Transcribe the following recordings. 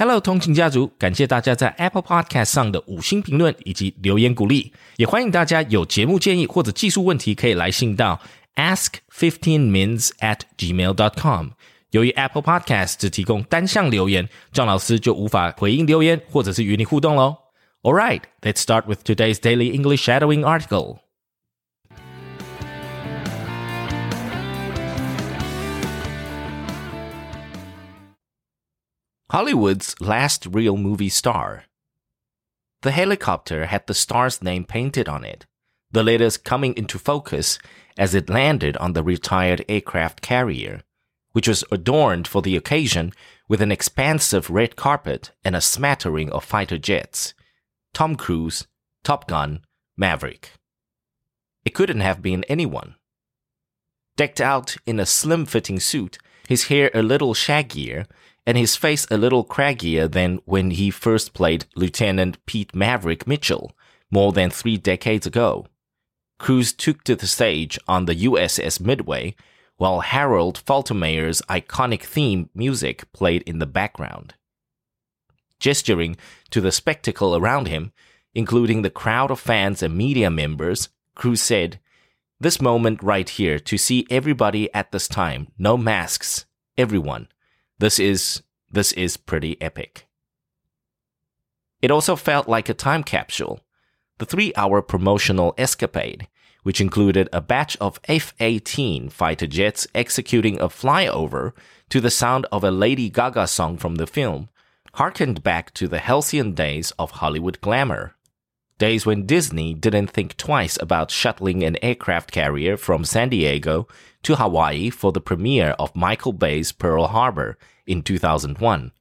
Hello，通勤家族，感谢大家在 Apple Podcast 上的五星评论以及留言鼓励，也欢迎大家有节目建议或者技术问题可以来信到 ask fifteen mins at gmail dot com。由于 Apple Podcast 只提供单向留言，张老师就无法回应留言或者是与你互动喽。All right, let's start with today's daily English shadowing article. Hollywood's last real movie star. The helicopter had the star's name painted on it, the letters coming into focus as it landed on the retired aircraft carrier, which was adorned for the occasion with an expansive red carpet and a smattering of fighter jets. Tom Cruise, Top Gun, Maverick. It couldn't have been anyone. Decked out in a slim fitting suit, his hair a little shaggier, and his face a little craggier than when he first played Lieutenant Pete Maverick Mitchell more than three decades ago. Cruise took to the stage on the USS Midway, while Harold Faltermeyer's iconic theme music played in the background. Gesturing to the spectacle around him, including the crowd of fans and media members, Cruise said, This moment right here to see everybody at this time, no masks, everyone. This is this is pretty epic. It also felt like a time capsule. The three hour promotional escapade, which included a batch of F 18 fighter jets executing a flyover to the sound of a Lady Gaga song from the film, harkened back to the halcyon days of Hollywood glamour. Days when Disney didn't think twice about shuttling an aircraft carrier from San Diego to Hawaii for the premiere of Michael Bay's Pearl Harbor in 2001.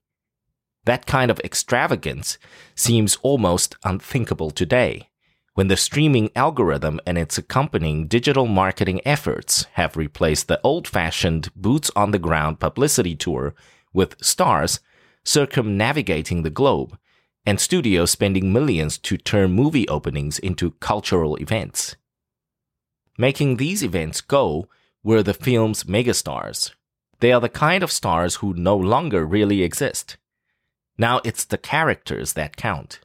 That kind of extravagance seems almost unthinkable today, when the streaming algorithm and its accompanying digital marketing efforts have replaced the old fashioned boots on the ground publicity tour with stars circumnavigating the globe and studios spending millions to turn movie openings into cultural events. Making these events go were the film's megastars. They are the kind of stars who no longer really exist. Now it's the characters that count.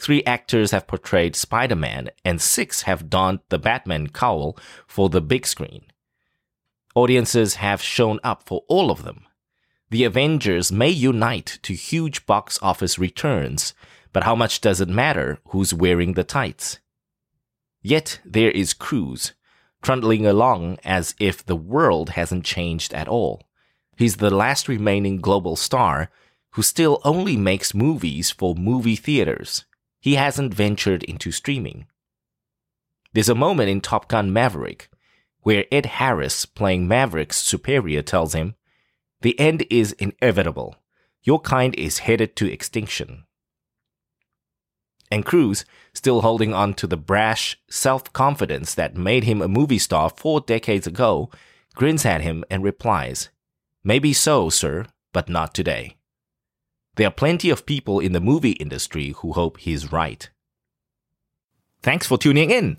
Three actors have portrayed Spider Man, and six have donned the Batman cowl for the big screen. Audiences have shown up for all of them. The Avengers may unite to huge box office returns, but how much does it matter who's wearing the tights? Yet there is Cruise, trundling along as if the world hasn't changed at all. He's the last remaining global star who still only makes movies for movie theaters. He hasn't ventured into streaming. There's a moment in Top Gun Maverick where Ed Harris, playing Maverick's superior, tells him, The end is inevitable. Your kind is headed to extinction. And Cruise, still holding on to the brash self confidence that made him a movie star four decades ago, grins at him and replies, Maybe so, sir, but not today. There are plenty of people in the movie industry who hope he's right. Thanks for tuning in.